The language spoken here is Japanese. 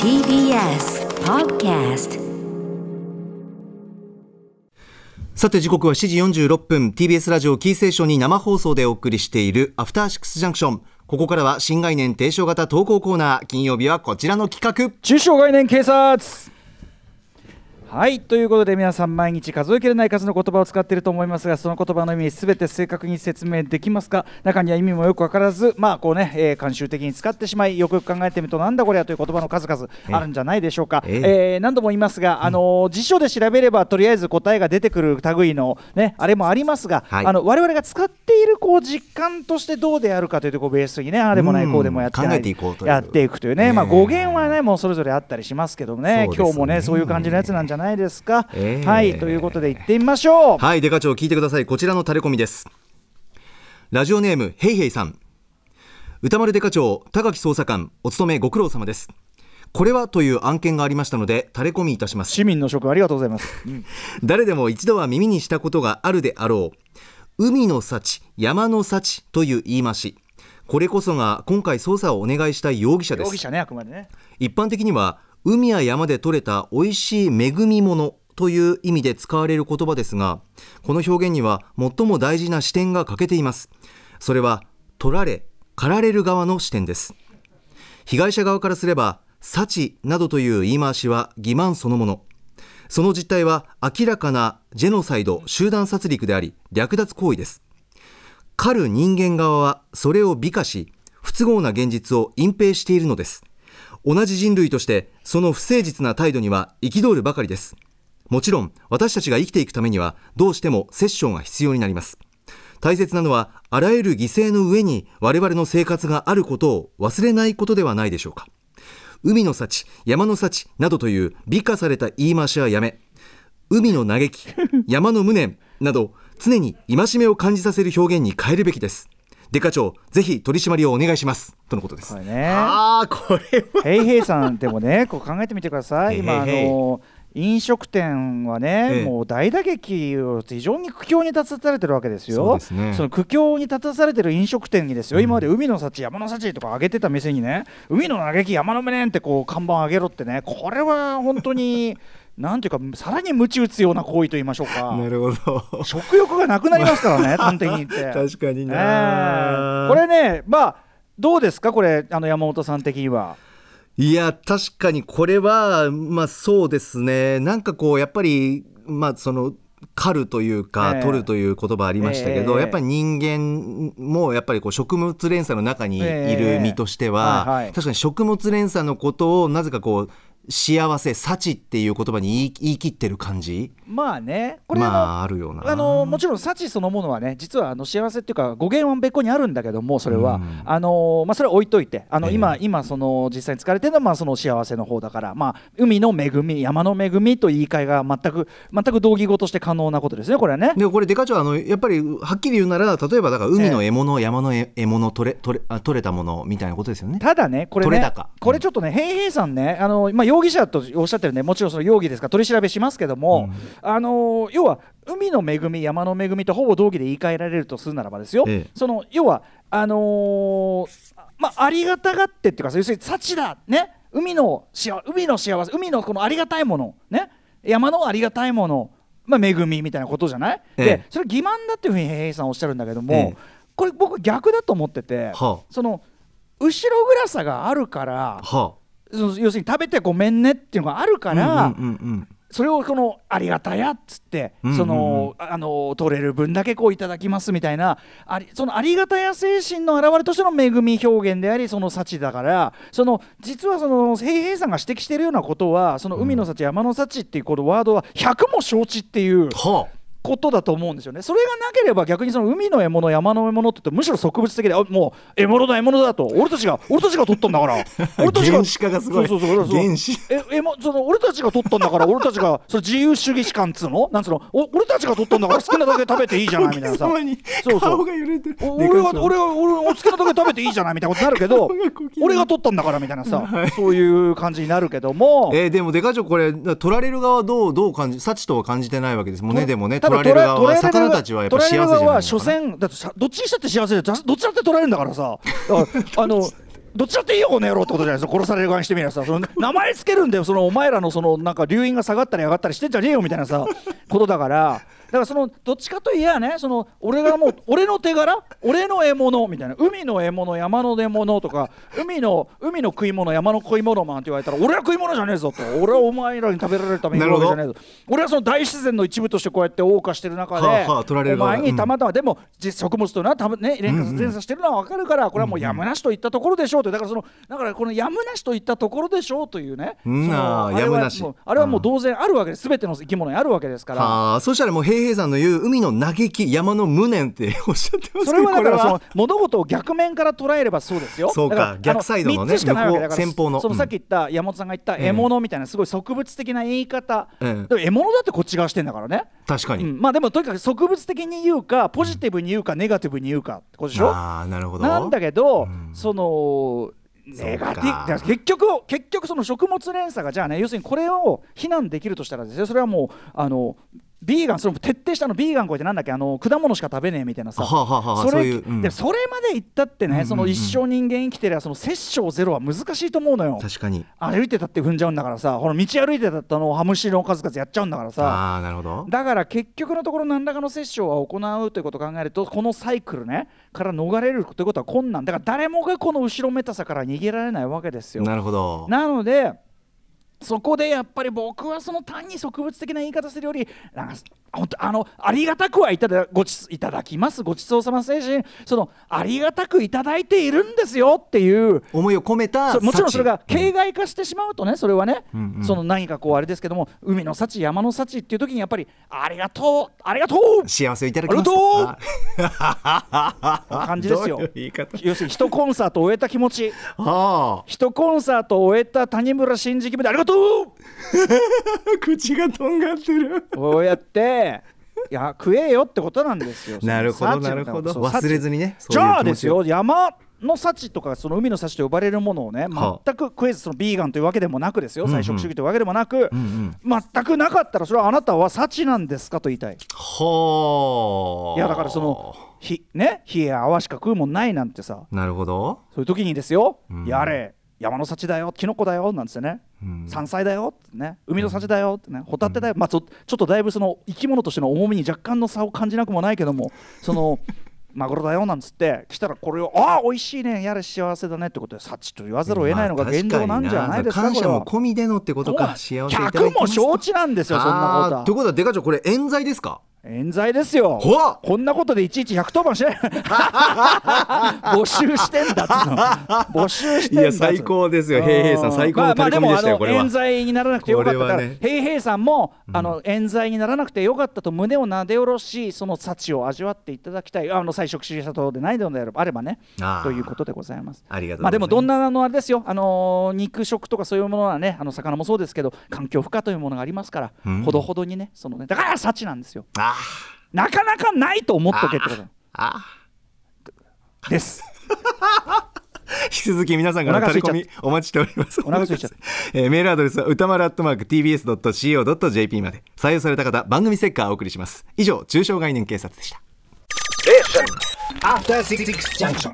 TBS Podcast さて時刻は7時46分。TBS ラジオキーセーションに生放送でお送りしているアフターシックスジャンクション。ここからは新概念提唱型投稿コーナー。金曜日はこちらの企画。中小概念警察はいということで皆さん毎日数えきれない数の言葉を使っていると思いますがその言葉の意味すべて正確に説明できますか？中には意味もよく分からずまあこうね、えー、慣習的に使ってしまいよくよく考えてみるとなんだこれはという言葉の数々あるんじゃないでしょうか、ええ。ー何度も言いますが、あのー辞書で調べればとりあえず答えが出てくる類のねあれもありますが、はい。あの我々が使っているこう実感としてどうであるかというとこベースにねああでもないうん。こうでもやってないやっていくというね、ねまあ語源はねもうそれぞれあったりしますけどね。ね。今日もねそういう感じのやつなんじゃないですか。ええ。はいということで行ってみましょう。はいデカ長聞いてください。こちらのタレコミです。ラジオネームヘイヘイさん。歌丸デカ長高木捜査官お勤めご苦労様です。これはという案件がありましたのでタレコミいたします。市民の職ありがとうございます。うん。誰でも一度は耳にしたことがあるであろう。海の幸山の幸という言い回し。これこそが今回捜査をお願いしたい容疑者です。容疑者ねあくまでね。一般的には海や山で採れた美味しい恵み物という意味で使われる言葉ですがこの表現には最も大事な視点が欠けています。それは取られ狩られる側の視点です。被害者側からすれば幸などという言い回しは欺瞞そのもの。その実態は明らかなジェノサイド集団殺戮であり略奪行為です。狩る人間側はそれを美化し不都合な現実を隠蔽しているのです。同じ人類としてその不誠実な態度には憤るばかりです。もちろん私たちが生きていくためにはどうしてもセッションが必要になります。大切なのはあらゆる犠牲の上に我々の生活があることを忘れないことではないでしょうか。海の幸山の幸などという美化された言い回しはやめ。海の嘆き山の無念など常に戒めを感じさせる表現に変えるべきです。デカ長ぜひ取り締まりをお願いします。とのことです。これね。ああこれは。ヘイヘイさんでもね こう考えてみてください。今あへいへい。の飲食店はね、ええ。もう大打撃を非常に苦境に立たされてるわけですよ。そうですね。の苦境に立たされてる飲食店にですよ、今まで海の幸、山の幸とか上げてた店にね、海の嘆き、山の無念ってこう看板上げろってね、これは本当に、なんていうか、さらに鞭打つような行為と言いましょうか。なるほど。食欲がなくなりますからね、端的に言って。確かにえな、えこれね、まあ、どうですか、これ、あの山本さん的には。いや確かにこれはまあそうですね。なんかこうやっぱりまあその狩るというか、ええ。取るという言葉ありましたけど、ええ。やっぱり人間もやっぱりこう食物連鎖の中にいええる身としては、確かに食物連鎖のことをなぜかこう幸せ幸っていう言葉に言い言い切ってる感じ。まあね、これまあああるような。の、あのもちろん幸そのものはね、実はあの幸せっていうか、語源は別個にあるんだけども、それは、うん。あのまあ、それは置いといて、あのええ。今、今その実際に使われてるのはまあその幸せの方だから、まあ、海の恵み、山の恵みと言い換えが全く、全く同義語として可能なことですね、これはね。でもこれデカ長あのやっぱりはっきり言うなら例えばだから海の獲物、山の獲物取れ取れあ取れたものみたいなことですよね。ただね、これねこれちょっとね、ヘイヘイさんね、あのまあ、容疑者とおっしゃってるんで、もちろんその容疑ですから、取り調べしますけども、あの要は、海の恵み、山の恵みとほぼ同義で言い換えられるとするならばですよ、ええ。その要は、あのーまあ、ありがたがってっていうか、要するに幸だ、ね、海の幸海の幸せ、海のこのありがたいもの、ね、山のありがたいもの、まあ、恵みみたいなことじゃない、ええ。でそれ欺瞞だっていうふうにヘイヘイさんおっしゃるんだけども、ええ。これ、僕、逆だと思ってて。はその後ろ暗さがあるからあ、はその要するに食べてごめんねっていうのがあるかあら、うんうんうんうんそれをこのありがたやっつって、そのあの取れる分だけこういただきますみたいなありそのありがたや精神の表れとしての恵み表現でありその幸だからその実はその平平さんが指摘しているようなことはその海の幸、山の幸っていうこのワードは100も承知っていうはあことだと思うんですよね。それがなければ逆にその海の獲物山の獲物って言ってむしろ植物的であもう獲物だ獲物だと俺たちが 俺たちが取ったんだから。俺たちが原始化がすごい。そうそうそう。原始。ええもその俺たちが取ったんだから俺たちがそれ自由主義士官っつうの？なんつうの？お俺たちが取ったんだから好きなだけ食べていいじゃないみたいなさ。そうそう。顔が揺れてる。お俺が俺が俺がお好きなだけ食べていいじゃないみたいなことになるけど俺が取ったんだからみたいなさ、そういう感じになるけども。えーでもデカ長これ取られる側はどうどう感じ幸とは感じてないわけですもんね。でもねられる側は魚たちはやっぱ幸せじゃないの所詮だってさどっちにしたって幸せでだどっちだって取られるんだからさ。あの どっちだっていいよこの野郎ってことじゃないですか殺される側にしてみればさその名前つけるんだよ。そのお前らのそのなんか留飲が下がったり上がったりしてんじゃねえよみたいなさことだから。だからそのどっちかといえばねその俺がもう 俺の手柄？俺の獲物みたいな。海の獲物山の獲物とか海の海の食い物山の食い物マンって言われたら俺は食い物じゃねえぞと。俺はお前らに食べられるためにいるわけじゃねえぞ俺はその大自然の一部としてこうやって謳歌してる中で、はあはあ取られるお側前にたまたま、でも実食物というのは多分ね連鎖してるのは分かるからこれはもうやむなしといったところでしょうと。だからそのだからこのやむなしといったところでしょうというね、うん。あーあれはやむなし。もうあれはもう同然あるわけです。全ての生き物にあるわけですから。はあそしたらもう平平さんの言う海の嘆き山の無念っておっしゃってますそれはだからそ物事を逆面から捉えればそうですよ。そうか逆サイドのね向こう先方の。そのさっき言った山本さんが言ったええ獲物みたいなすごい植物的な言い方。ええ。でも獲物だってこっち側してんだからね。確かに、うん。まあでもとにかく植物的に言うかポジティブに言うかネガティブに言うかってことでしょ？ああなるほど。なんだけど、うん。そのネガティブ結局結局その食物連鎖がじゃあね要するにこれを非難できるとしたらですよ。それはもうあのビーガンそれも徹底したのビーガンこうやってなんだっけあの果物しか食べねえみたいなさ。それでそれまで言ったってね、その一生人間生きてりゃその殺生ゼロは難しいと思うのよ。確かに。歩いてたって踏んじゃうんだからさこの道歩いてたっのハムシの数々やっちゃうんだからさ。ああなるほど。だから結局のところ何らかの殺生は行うということを考えるとこのサイクルねから逃れるということは困難。だから誰もがこの後ろめたさから逃げられないわけですよ。なるほど。なのでそこでやっぱり僕はその単に植物的な言い方するよりなんか本当あのありがたくはいただごちいただきますごちそうさま精神そのありがたくいただいているんですよっていう思いを込めたもちろんそれが幸形骸化してしまうとねそれはね、うんうん。その何かこうあれですけども海の幸山の幸っていう時にやっぱりありがとうありがとう幸せをいただきます。ああ感じですよ。どういう言い方？要するに一コンサートを終えた気持ち。あ一コンサートを終えた谷村新司気分でありがとうあ 口がとんがってる。こうやっていや食えよってことなんですよ。なるほどなるほど。忘れずにねじゃあですよ山の幸とかその海の幸と呼ばれるものをねはあ。全く食えずそのビーガンというわけでもなくですようんうん。菜食主義というわけでもなく、うんうん。全くなかったらそれはあなたは幸なんですかと言いたい。はあいやだからそのひね火や泡しか食うもんないなんてさ。なるほど。そういう時にですよ、うん。やれ山の幸だよキノコだよなんつってね、うん。山菜だよってね。海の幸だよってね。ホタテだよ、まあちょちょっとだいぶその生き物としての重みに若干の差を感じなくもないけどもその マグロだよなんつって来たらこれをああ美味しいねやれ幸せだねってことで幸と言わざるを得ないのが現状なんじゃないですか,、まあ確か感謝も込みでのってことか。幸せいただき100も承知なんですよそんなことは。ということはデカ長これ冤罪ですか？冤罪ですよ。こんなことでいちいち110番して 募集してんだっつうの。募集してんだいや最高ですよ。平平さん最高のまあまあで取り込みでもあのしたよこれは。冤罪にならなくてよかったから、ね。平平さんも、あの冤罪にならなくてよかったと胸をなで下ろしその幸を味わっていただきたい。あの菜食主義者等でないのであればね。ということでございます。ありがとうございます。まあでもどんなあのあれですよ。あのー肉食とかそういうものはねあの魚もそうですけど環境負荷というものがありますから、うん。ほどほどにねそのね。だから幸なんですよ。あなかなかないと思っとけってこと。です。ー 引き続き皆さんからの取り込みお待ちしております。お腹空いちゃった。えーメールアドレスは歌丸アットマーク TBS.CO.JP まで。採用された方番組ステッカーをお送りします。以上中小概念警察でした。After Six Junction.